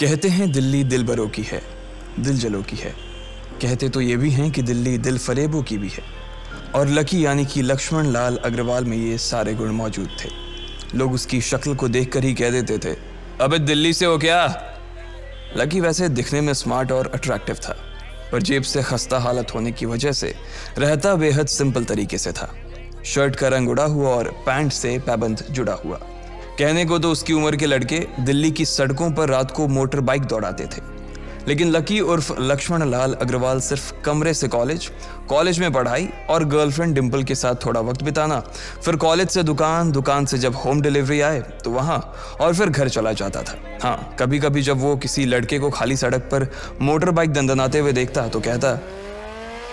कहते हैं, दिल्ली दिल बरों की है, दिल जलों की है। कहते तो ये भी हैं कि दिल्ली दिल फरेबों की भी है। और लकी यानी कि लक्ष्मण लाल अग्रवाल में ये सारे गुण मौजूद थे। लोग उसकी शक्ल को देखकर ही कह देते थे, अबे दिल्ली से हो क्या? लकी वैसे दिखने में स्मार्ट और अट्रैक्टिव था, पर जेब से खस्ता हालत होने की वजह से रहता बेहद सिंपल तरीके से था। शर्ट का रंग उड़ा हुआ और पैंट से पैबंद जुड़ा हुआ। कहने को तो उसकी उम्र के लड़के दिल्ली की सड़कों पर रात को मोटर बाइक दौड़ाते थे। लेकिन लकी उर्फ़ लक्ष्मण लाल अग्रवाल सिर्फ़ कमरे से कॉलेज कॉलेज में पढ़ाई और गर्लफ्रेंड डिम्पल के साथ थोड़ा वक्त बिताना। फिर कॉलेज से दुकान दुकान से जब होम डिलीवरी आए तो वहाँ और फिर घर चला जाता था। हाँ कभी कभी जब वो किसी लड़के को खाली सड़क पर मोटर बाइक दंदनाते हुए देखता तो कहता,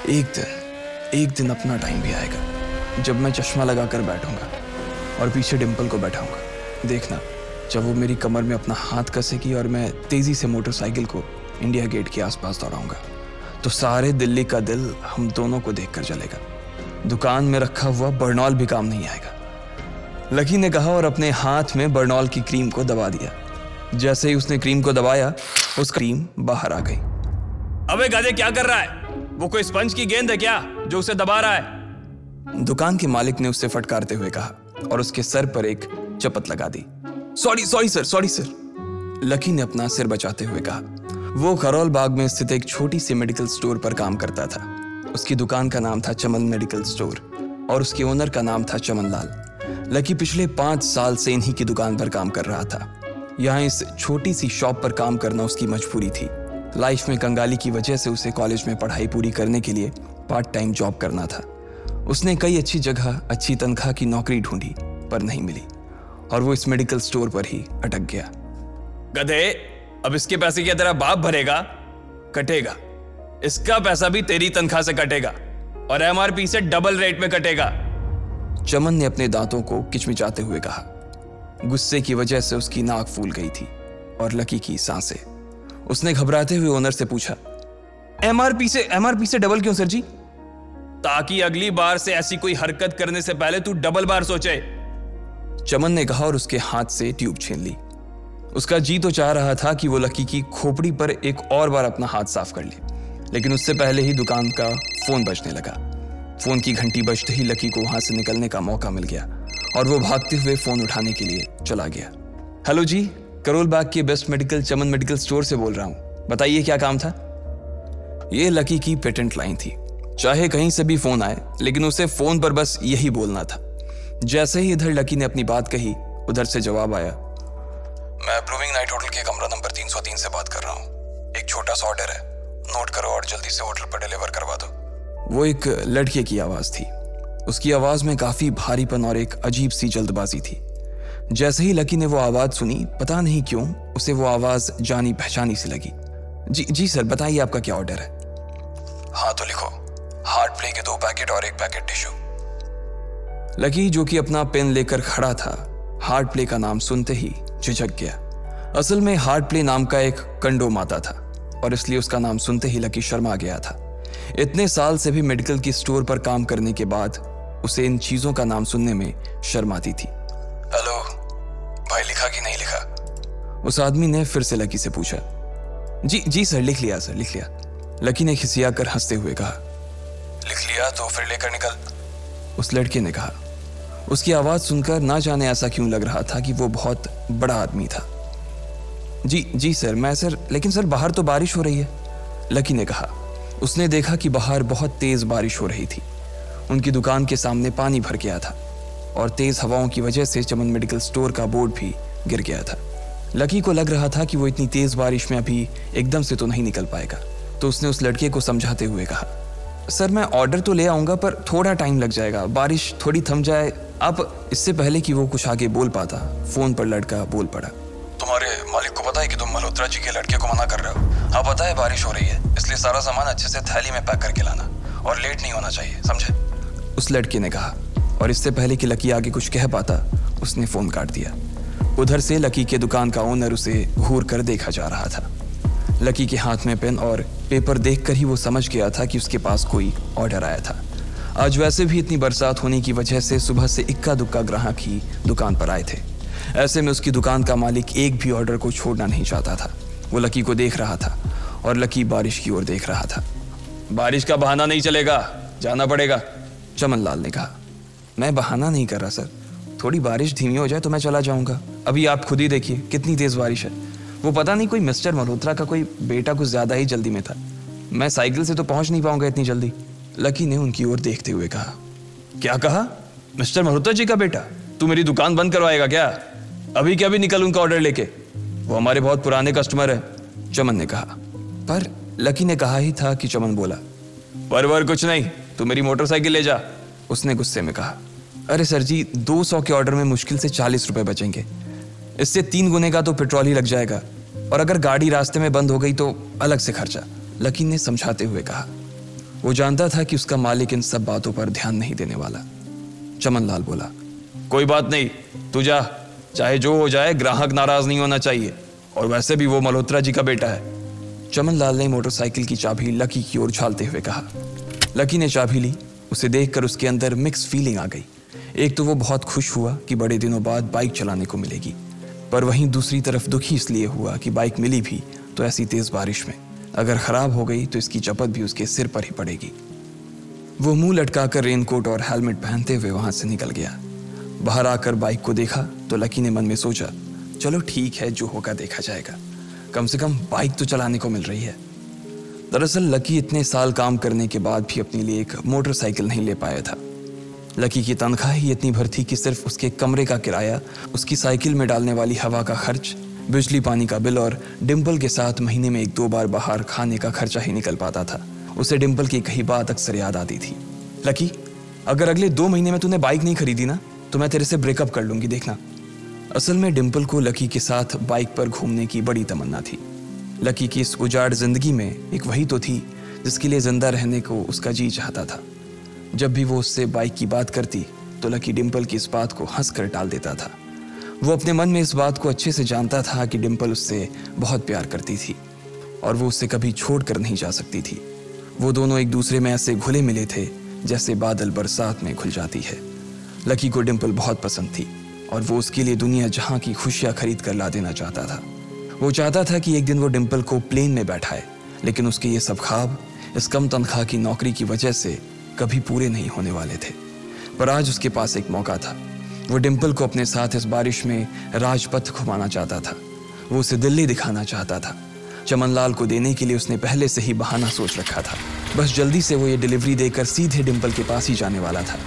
एक दिन एक दिन अपना टाइम भी आएगा, जब मैं चश्मा लगा कर बैठूँगा और पीछे डिम्पल को बैठाऊँगा। देखना जब वो मेरी कमर में अपना हाथ कसेगी और मैं तेज़ी से मोटरसाइकिल को इंडिया गेट के आसपास दौड़ाऊँगा तो सारे दिल्ली का दिल हम दोनों को देखकर जलेगा। दुकान में रखा हुआ बर्नॉल भी काम नहीं आएगा। लकी ने कहा और अपने हाथ में बर्नॉल की क्रीम को दबा दिया। जैसे ही उसने क्रीम को दबाया उस क्रीम बाहर आ गई। अबे गाजे क्या कर रहा है? वो कोई स्पंज की गेंद है क्या जो उसे दबा रहा है? दुकान के मालिक ने उससे फटकारते हुए कहा और उसके सर पर एक चपत लगा दी। Sorry sorry sir sorry sir Lucky ने अपना सिर बचाते हुए कहा। वो खरौल बाग में स्थित एक छोटी सी मेडिकल स्टोर पर काम करता था। उसकी दुकान का नाम था चमन मेडिकल स्टोर और उसके ओनर का नाम था चमन लाल लकी पिछले पाँच साल से इन्हीं की दुकान पर काम कर रहा था। यहाँ इस छोटी सी शॉप पर काम करना उसकी मजबूरी थी। लाइफ में कंगाली की वजह से उसे कॉलेज में पढ़ाई पूरी करने के लिए पार्ट टाइम जॉब करना था। उसने कई अच्छी जगह, अच्छी तनख्वाह की नौकरी ढूंढी, पर नहीं मिली। और वो इस मेडिकल स्टोर पर ही अटक गया। गधे, अब इसके पैसे क्या तेरा बाप भरेगा, कटेगा। इसका पैसा भी तेरी तनख्वाह से कटेगा और एमआरपी से डबल रेट में कटेगा। चमन ने अपने दांतों को किचमिचाते हुए कहा। गुस्से की वजह से उसकी नाक फूल गई थी और लकी की साँसें। उसने घबराते हुए ओनर से पूछा एमआरपी से एमआरपी से डबल क्यों, सर जी? ताकि अगली बार से ऐसी कोई हरकत करने से पहले तू डबल बार सोचे। चमन ने कहा और उसके हाथ से ट्यूब छीन ली। उसका जी तो चाह रहा था कि वो लकी की खोपड़ी पर एक और बार अपना हाथ साफ़ कर ले, लेकिन उससे पहले ही दुकान का फ़ोन बजने लगा। फ़ोन की घंटी बजते ही लकी को वहाँ से निकलने का मौका मिल गया और वो भागते हुए फ़ोन उठाने के लिए चला गया। हेलो जी, करोल बाग के best medical Chaman medical store से बोल रहा हूँ। बताइए क्या काम था? ये लकी की पेटेंट लाइन थी। चाहे कहीं से भी फ़ोन आए, लेकिन उसे फ़ोन पर बस यही बोलना था। जैसे ही इधर लकी ने अपनी बात कही उधर से जवाब आया। मैं ब्लूमिंग नाइट होटल के कमरा नंबर 303 से बात कर रहा हूँ। एक छोटा सा ऑर्डर है। नोट करो और जल्दी से होटल पर डिलीवर करवा दो। वो एक लड़के की आवाज़ थी। उसकी आवाज़ में काफ़ी भारीपन और एक अजीब सी जल्दबाजी थी। जैसे ही लकी ने वो आवाज़ सुनी पता नहीं क्यों उसे वो आवाज़ जानी पहचानी सी लगी। जी जी सर बताइए आपका क्या ऑर्डर है? हाँ तो लिखो। हार्ट प्ले के दो पैकेट और एक पैकेट टिश्यू लकी जो कि अपना पेन लेकर खड़ा था। हार्ट प्ले का नाम सुनते ही झिझक गया। असल में हार्ट प्ले नाम का एक कंडो माता था, और इसलिए उसका नाम सुनते ही लकी शर्मा गया था। इतने साल से भी मेडिकल की स्टोर पर काम करने के बाद उसे इन चीज़ों का नाम सुनने में शर्म आती थी। हेलो, भाई लिखा कि नहीं लिखा? उस आदमी ने फिर से लकी से पूछा। जी जी सर, लिख लिया, सर, लिख लिया। लकी ने खिसिया कर हँसते हुए कहा। लिख लिया तो फिर लेकर निकल। उस लड़के ने कहा। उसकी आवाज़ सुनकर ना जाने ऐसा क्यों लग रहा था कि वो बहुत बड़ा आदमी था। जी जी सर, मैं सर, लेकिन सर, बाहर तो बारिश हो रही है, लकी ने कहा। उसने देखा कि बाहर बहुत तेज बारिश हो रही थी। उनकी दुकान के सामने पानी भर गया था और तेज हवाओं की वजह से चमन मेडिकल स्टोर का बोर्ड भी गिर गया था। लकी को लग रहा था कि वो इतनी तेज बारिश में अभी एकदम से तो नहीं निकल पाएगा तो उसने उस लड़के को समझाते हुए कहा, सर, मैं ऑर्डर तो ले आऊँगा, पर थोड़ा टाइम लग जाएगा, बारिश थोड़ी थम जाए अब इससे पहले कि वो कुछ आगे बोल पाता फ़ोन पर लड़का बोल पड़ा। तुम्हारे मालिक को पता है कि तुम मल्होत्रा जी के लड़के को मना कर रहे हो। हाँ पता है बारिश हो रही है इसलिए सारा सामान अच्छे से थैली में पैक करके लाना। और लेट नहीं होना चाहिए समझे? उस लड़के ने कहा और इससे पहले कि लकी आगे कुछ कह पाता उसने फ़ोन काट दिया। उधर से लकी के दुकान का ओनर उसे घूर कर देखा जा रहा था। लकी के हाथ में पेन और पेपर देखकर ही वो समझ गया था कि उसके पास कोई ऑर्डर आया था। आज वैसे भी इतनी बरसात होने की वजह से सुबह से इक्का दुक्का ग्राहक ही दुकान पर आए थे। ऐसे में उसकी दुकान का मालिक एक भी ऑर्डर को छोड़ना नहीं चाहता था। वो लकी को देख रहा था और लकी बारिश की ओर देख रहा था। बारिश का बहाना नहीं चलेगा, जाना पड़ेगा चमन लाल ने कहा। मैं बहाना नहीं कर रहा, सर। थोड़ी बारिश धीमी हो जाए तो मैं चला जाऊँगा। अभी आप खुद ही देखिए, कितनी तेज बारिश है। वो पता नहीं कोई मिस्टर मल्होत्रा का कोई बेटा कुछ ज़्यादा ही जल्दी में था। मैं साइकिल से तो पहुँच नहीं पाऊँगा इतनी जल्दी। लकी ने उनकी ओर देखते हुए कहा, क्या कहा? मिस्टर मल्होत्रा जी का बेटा, तू मेरी दुकान बंद करवाएगा क्या? अभी क्या भी निकल उनका ऑर्डर लेके। वो हमारे बहुत पुराने कस्टमर है, चमन ने कहा। पर लकी ने कहा ही था कि चमन बोला पर वर, कुछ नहीं, तू मेरी मोटरसाइकिल ले जा। उसने गुस्से में कहा, अरे सर जी, दो सौ के ऑर्डर में मुश्किल से चालीस रुपए बचेंगे। इससे तीन गुने का तो पेट्रोल ही लग जाएगा। और अगर गाड़ी रास्ते में बंद हो गई तो अलग से खर्चा। लकी ने समझाते हुए कहा वो जानता था कि उसका मालिक इन सब बातों पर ध्यान नहीं देने वाला। चमन लाल बोला, कोई बात नहीं, तू जा। चाहे जो हो जाए, ग्राहक नाराज़ नहीं होना चाहिए। और वैसे भी वो मल्होत्रा जी का बेटा है। चमन लाल ने मोटरसाइकिल की चाबी लकी की ओर छालते हुए कहा। लकी ने चाबी ली। उसे देखकर उसके अंदर मिक्स फीलिंग आ गई। एक तो वो बहुत खुश हुआ कि बड़े दिनों बाद बाइक चलाने को मिलेगी। पर वहीं दूसरी तरफ़ दुखी इसलिए हुआ कि बाइक मिली भी तो ऐसी तेज बारिश में। अगर खराब हो गई तो इसकी चपत भी उसके सिर पर ही पड़ेगी। वो मुँह लटकाकर रेनकोट और हेलमेट पहनते हुए वहाँ से निकल गया। बाहर आकर बाइक को देखा तो लकी ने मन में सोचा, चलो ठीक है, जो होगा देखा जाएगा। कम से कम बाइक तो चलाने को मिल रही है। दरअसल लकी इतने साल काम करने के बाद भी अपने लिए एक मोटरसाइकिल नहीं ले पाया था। लकी की तनख्वाह ही इतनी भर थी कि सिर्फ़ उसके कमरे का किराया, उसकी साइकिल में डालने वाली हवा का खर्च बिजली पानी का बिल और डिम्पल के साथ महीने में एक दो बार बाहर खाने का खर्चा ही निकल पाता था। उसे डिम्पल की कही बात अक्सर याद आती थी। लकी, अगर अगले दो महीने में तूने बाइक नहीं खरीदी ना तो मैं तेरे से ब्रेकअप कर लूँगी, देखना। असल में डिम्पल को लकी के साथ बाइक पर घूमने की बड़ी तमन्ना थी। लकी की इस उजाड़ ज़िंदगी में एक वही तो थी, जिसके लिए ज़िंदा रहने को उसका जी चाहता था। जब भी वो उससे बाइक की बात करती तो लकी डिम्पल की इस बात को हंस कर टाल देता था। वो अपने मन में इस बात को अच्छे से जानता था कि डिम्पल उससे बहुत प्यार करती थी और वो उससे कभी छोड़ कर नहीं जा सकती थी। वो दोनों एक दूसरे में ऐसे घुले मिले थे जैसे बादल बरसात में घुल जाती है। लकी को डिम्पल बहुत पसंद थी और वो उसके लिए दुनिया जहाँ की खुशियाँ खरीद कर ला देना चाहता था। वो चाहता था कि एक दिन वो डिम्पल को प्लेन में बैठाए, लेकिन उसके ये सब ख्वाब इस कम तनख्वाह की नौकरी की वजह से कभी पूरे नहीं होने वाले थे। पर आज उसके पास एक मौका था। वो डिम्पल को अपने साथ इस बारिश में राजपथ घुमाना चाहता था। वो उसे दिल्ली दिखाना चाहता था। चमनलाल को देने के लिए उसने पहले से ही बहाना सोच रखा था। बस जल्दी से वो ये डिलीवरी देकर सीधे डिम्पल के पास ही जाने वाला था।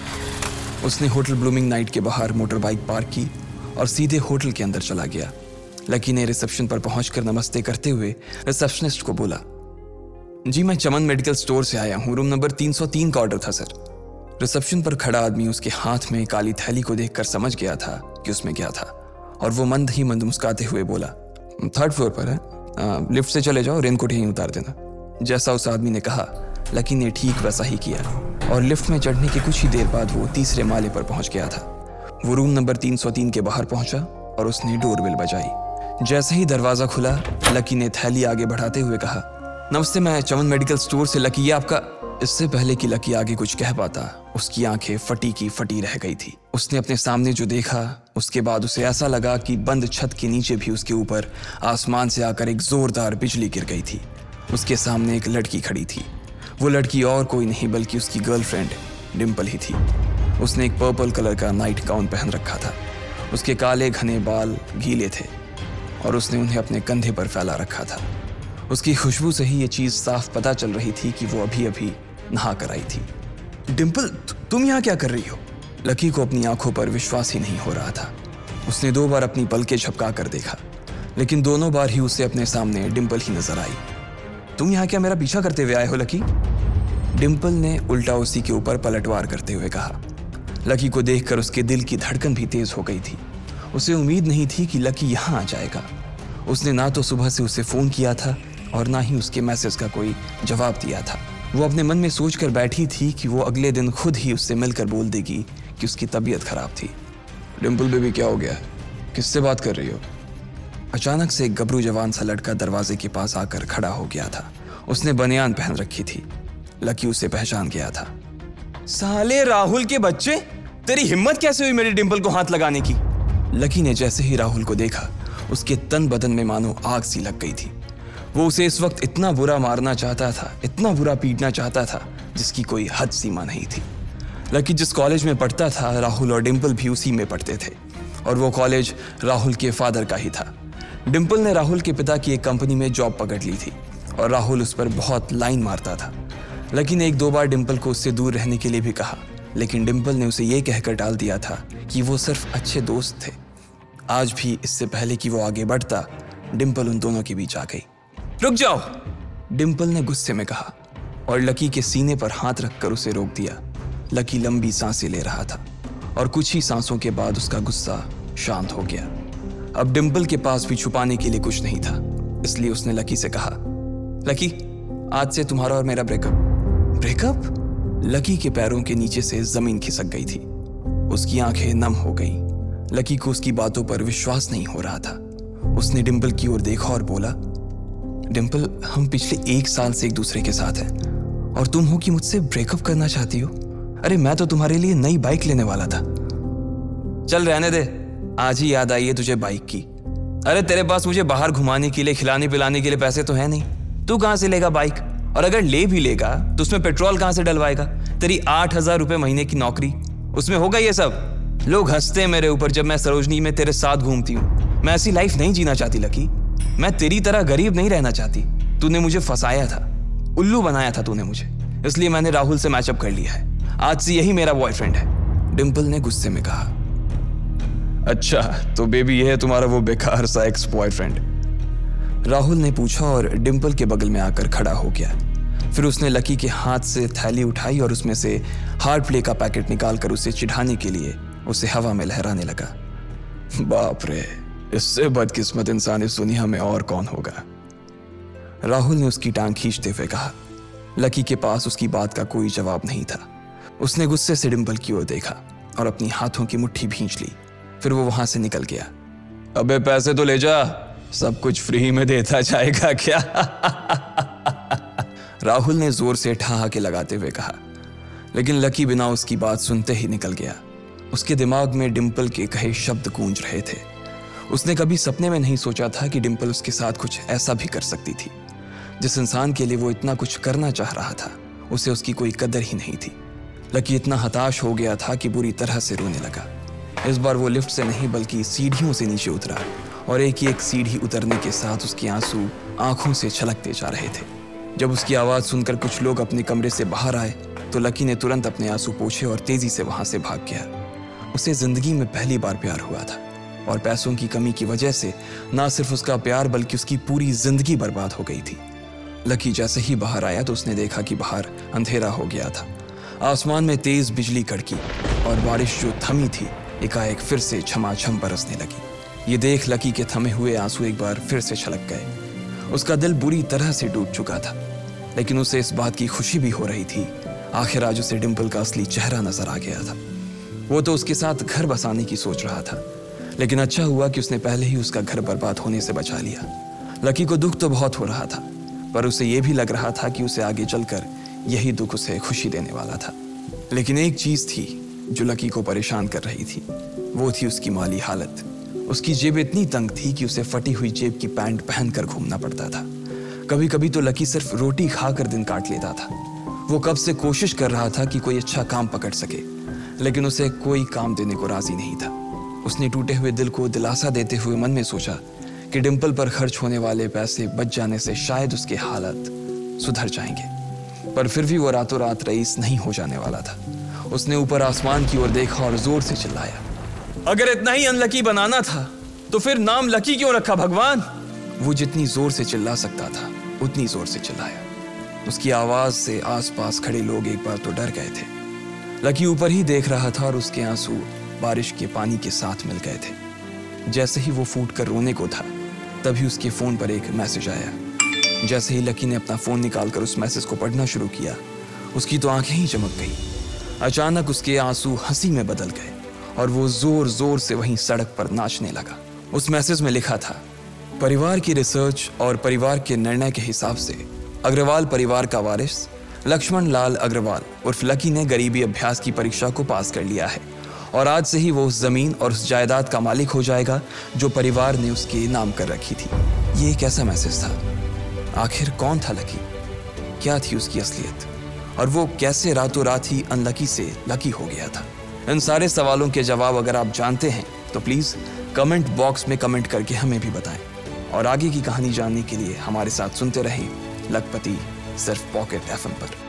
उसने होटल ब्लूमिंग नाइट के बाहर मोटर बाइक पार्क की और सीधे होटल के अंदर चला गया। लकी ने रिसेप्शन पर पहुंचकर नमस्ते करते हुए रिसेप्शनिस्ट को बोला, जी, मैं चमन मेडिकल स्टोर से आया हूँ। रूम नंबर 303 का ऑर्डर था, सर। रिसेप्शन पर खड़ा आदमी उसके हाथ में काली थैली को देखकर समझ गया था कि उसमें क्या था, और वो मंद ही मंद मुस्काते हुए बोला थर्ड फ्लोर पर है। लिफ्ट से चले जाओ, रेनकोट यहीं उतार देना। जैसा उस आदमी ने कहा लकी ने ठीक वैसा ही किया, और लिफ्ट में चढ़ने के कुछ ही देर बाद वो तीसरे माले पर पहुँच गया था। वो रूम नंबर 303 के बाहर पहुँचा, और उसने डोरबेल बजाई। जैसे ही दरवाज़ा खुला लकी ने थैली आगे बढ़ाते हुए कहा, नमस्ते, मैं चमन मेडिकल स्टोर से लकी ये आपका इससे पहले कि लकी आगे कुछ कह पाता, उसकी आँखें फटी की फटी रह गई थी। उसने अपने सामने जो देखा, उसके बाद उसे ऐसा लगा कि बंद छत के नीचे भी उसके ऊपर आसमान से आकर एक जोरदार बिजली गिर गई थी। उसके सामने एक लड़की खड़ी थी। वो लड़की और कोई नहीं, बल्कि उसकी गर्लफ्रेंड डिम्पल ही थी। उसने एक पर्पल कलर का नाइट गाउन पहन रखा था। उसके काले घने बाल गीले थे, और उसने उन्हें अपने कंधे पर फैला रखा था। उसकी खुशबू से ही ये चीज़ साफ़ पता चल रही थी कि वो अभी अभी नहा कर आई थी। डिम्पल तुम यहाँ क्या कर रही हो? लकी को अपनी आँखों पर विश्वास ही नहीं हो रहा था। उसने दो बार अपनी पल के झपका कर देखा, लेकिन दोनों बार ही उसे अपने सामने डिम्पल ही नज़र आई। तुम यहाँ क्या मेरा पीछा करते हुए आए हो, लकी? डिम्पल ने उल्टा उसी के ऊपर पलटवार करते हुए कहा। लकी को देखकर उसके दिल की धड़कन भी तेज हो गई थी। उसे उम्मीद नहीं थी कि लकी यहाँ आ जाएगा। उसने ना तो सुबह से उसे फ़ोन किया था और ना ही उसके मैसेज का कोई जवाब दिया था। वो अपने मन में सोच कर बैठी थी कि वो अगले दिन खुद ही उससे मिलकर बोल देगी कि उसकी तबीयत खराब थी। डिम्पल बेबी, क्या हो गया? किससे बात कर रही हो? अचानक से एक गबरू जवान सा लड़का दरवाजे के पास आकर खड़ा हो गया था। उसने बनियान पहन रखी थी। लकी उसे पहचान गया था। साले राहुल के बच्चे, तेरी हिम्मत कैसे हुई मेरी डिम्पल को हाथ लगाने की? लकी ने जैसे ही राहुल को देखा, उसके तन बदन में मानो आग सी लग गई थी। वो उसे इस वक्त इतना बुरा मारना चाहता था, इतना बुरा पीटना चाहता था, जिसकी कोई हद सीमा नहीं थी। लकी जिस कॉलेज में पढ़ता था, राहुल और डिम्पल भी उसी में पढ़ते थे। और वो कॉलेज राहुल के फादर का ही था। डिम्पल ने राहुल के पिता की एक कंपनी में जॉब पकड़ ली थी, और राहुल उस पर बहुत लाइन मारता था। लकी ने एक दो बार डिम्पल को उससे दूर रहने के लिए भी कहा, लेकिन डिम्पल ने उसे ये कहकर टाल दिया था कि वो सिर्फ़ अच्छे दोस्त थे। आज भी इससे पहले कि वो आगे बढ़ता डिम्पल उन दोनों के बीच आ गई। रुक जाओ। डिम्पल ने गुस्से में कहा और लकी के सीने पर हाथ रखकर उसे रोक दिया। लकी लंबी साँसें ले रहा था और कुछ ही सांसों के बाद उसका गुस्सा शांत हो गया। अब डिम्पल के पास भी छुपाने के लिए कुछ नहीं था, इसलिए उसने लकी से कहा, लकी, आज से तुम्हारा और मेरा ब्रेकअप। ब्रेकअप? लकी के पैरों के नीचे से ज़मीन खिसक गई थी। उसकी आँखें नम हो गई। लकी को उसकी बातों पर विश्वास नहीं हो रहा था। उसने डिम्पल की ओर देखा और बोला डिम्पल हम पिछले एक साल से एक दूसरे के साथ हैं। और तुम हो कि मुझसे ब्रेकअप करना चाहती हो? अरे, मैं तो तुम्हारे लिए नई बाइक लेने वाला था। चल रहने दे। आज ही याद आई है तुझे बाइक की। अरे, तेरे पास मुझे बाहर घुमाने के लिए, खिलाने पिलाने के लिए पैसे तो है नहीं। तू कहाँ से लेगा बाइक और अगर ले भी लेगा तो उसमें पेट्रोल कहाँ से डलवाएगा? तेरी आठ हज़ार रुपए महीने की नौकरी। उसमें होगा ये सब? लोग हँसते हैं मेरे ऊपर जब मैं सरोजनी में तेरे साथ घूमती हूँ। मैं ऐसी लाइफ नहीं जीना चाहती लकी मैं तेरी तरह गरीब नहीं रहना चाहती। तूने मुझे फंसाया था। उल्लू बनाया था तूने मुझे। इसलिए मैंने राहुल से मैचअप कर लिया है। आज से यही मेरा बॉयफ्रेंड है। डिम्पल ने गुस्से में कहा अच्छा तो बेबी ये है तुम्हारा वो बेकार सा एक्स बॉयफ्रेंड राहुल ने पूछा और डिम्पल के बगल में आकर खड़ा हो गया। फिर उसने लकी के हाथ से थैली उठाई और उसमें से हार्ड प्ले का पैकेट निकालकर उसे चिढ़ाने के लिए उसे हवा में लहराने लगा। बाप रे। इससे बदकिस्मत इंसान इस दुनिया में और कौन होगा? राहुल ने उसकी टांग खींचते हुए कहा लकी के पास उसकी बात का कोई जवाब नहीं था। उसने गुस्से से डिम्पल की ओर देखा और अपनी हाथों की मुट्ठी भींच ली। फिर वो वहाँ से निकल गया। अबे पैसे तो ले जा। सब कुछ फ्री में देता जाएगा क्या? राहुल ने ज़ोर से ठहाके लगाते हुए कहा लेकिन लकी बिना उसकी बात सुनते ही निकल गया। उसके दिमाग में डिम्पल के कहे शब्द गूंज रहे थे। उसने कभी सपने में नहीं सोचा था कि डिम्पल उसके साथ कुछ ऐसा भी कर सकती थी। जिस इंसान के लिए वो इतना कुछ करना चाह रहा था, उसे उसकी कोई कदर ही नहीं थी। लकी इतना हताश हो गया था कि बुरी तरह से रोने लगा। इस बार वो लिफ्ट से नहीं, बल्कि सीढ़ियों से नीचे उतरा और एक ही एक सीढ़ी उतरने के साथ उसके आँसू आँखों से छलकते जा रहे थे। जब उसकी आवाज़ सुनकर कुछ लोग अपने कमरे से बाहर आए तो लकी ने तुरंत अपने आँसू पोछे और तेज़ी से वहाँ से भाग गया। उसे ज़िंदगी में पहली बार प्यार हुआ था। और पैसों की कमी की वजह से ना सिर्फ़ उसका प्यार, बल्कि उसकी पूरी ज़िंदगी बर्बाद हो गई थी। लकी जैसे ही बाहर आया तो उसने देखा कि बाहर अंधेरा हो गया था। आसमान में तेज बिजली कड़की और बारिश जो थमी थी, एकाएक फिर से छमाछम बरसने लगी। ये देख लकी के थमे हुए आँसू एक बार फिर से छलक गए। उसका दिल बुरी तरह से डूब चुका था, लेकिन उसे इस बात की खुशी भी हो रही थी। आखिर आज उसे डिम्पल का असली चेहरा नज़र आ गया था। वो तो उसके साथ घर बसाने की सोच रहा था। लेकिन अच्छा हुआ कि उसने पहले ही उसका घर बर्बाद होने से बचा लिया। लकी को दुख तो बहुत हो रहा था, पर उसे यह भी लग रहा था कि उसे आगे चलकर यही दुख उसे खुशी देने वाला था। लेकिन एक चीज़ थी जो लकी को परेशान कर रही थी, वो थी उसकी माली हालत। उसकी जेब इतनी तंग थी कि उसे फटी हुई जेब की पैंट पहनकर घूमना पड़ता था। कभी कभी तो लकी सिर्फ़ रोटी खाकर दिन काट लेता था। वो कब से कोशिश कर रहा था कि कोई अच्छा काम पकड़ सके, लेकिन उसे कोई काम देने को राज़ी नहीं था। उसने टूटे हुए दिल को दिलासा देते हुए मन में सोचा कि डिम्पल पर खर्च होने वाले पैसे बच जाने से शायद उसके हालत सुधर जाएँगे। पर फिर भी वो रातों रात रईस नहीं हो जाने वाला था। उसने ऊपर आसमान की ओर देखा और ज़ोर से चिल्लाया, अगर इतना ही अनलकी बनाना था तो फिर नाम लकी क्यों रखा भगवान? वो जितनी ज़ोर से चिल्ला सकता था, उतनी ज़ोर से चिल्लाया। उसकी आवाज़ से आसपास खड़े लोग एक बार तो डर गए थे। लकी ऊपर ही देख रहा था और उसके आँसू बारिश के पानी के साथ मिल गए थे। जैसे ही वो फूट कर रोने को था, तभी उसके फ़ोन पर एक मैसेज आया। जैसे ही लकी ने अपना फ़ोन निकालकर उस मैसेज को पढ़ना शुरू किया, उसकी तो आँखें ही चमक गई। अचानक उसके आँसू हँसी में बदल गए और वो ज़ोर ज़ोर से वहीं सड़क पर नाचने लगा। उस मैसेज में लिखा था, परिवार की रिसर्च और परिवार के निर्णय के हिसाब से अग्रवाल परिवार का वारिस लक्ष्मण लाल अग्रवाल उर्फ़ लकी ने गरीबी अभ्यास की परीक्षा को पास कर लिया है। और आज से ही वो उस ज़मीन और उस जायदाद का मालिक हो जाएगा, जो परिवार ने उसके नाम कर रखी थी। ये एक ऐसा मैसेज था। आखिर कौन था लकी? क्या थी उसकी असलियत? और वो कैसे रातों रात ही अनलकी से लकी हो गया था? इन सारे सवालों के जवाब अगर आप जानते हैं तो प्लीज़ कमेंट बॉक्स में कमेंट करके हमें भी बताएँ। और आगे की कहानी जानने के लिए हमारे साथ सुनते रहें लखपति सिर्फ़ पॉकेट एफएम पर।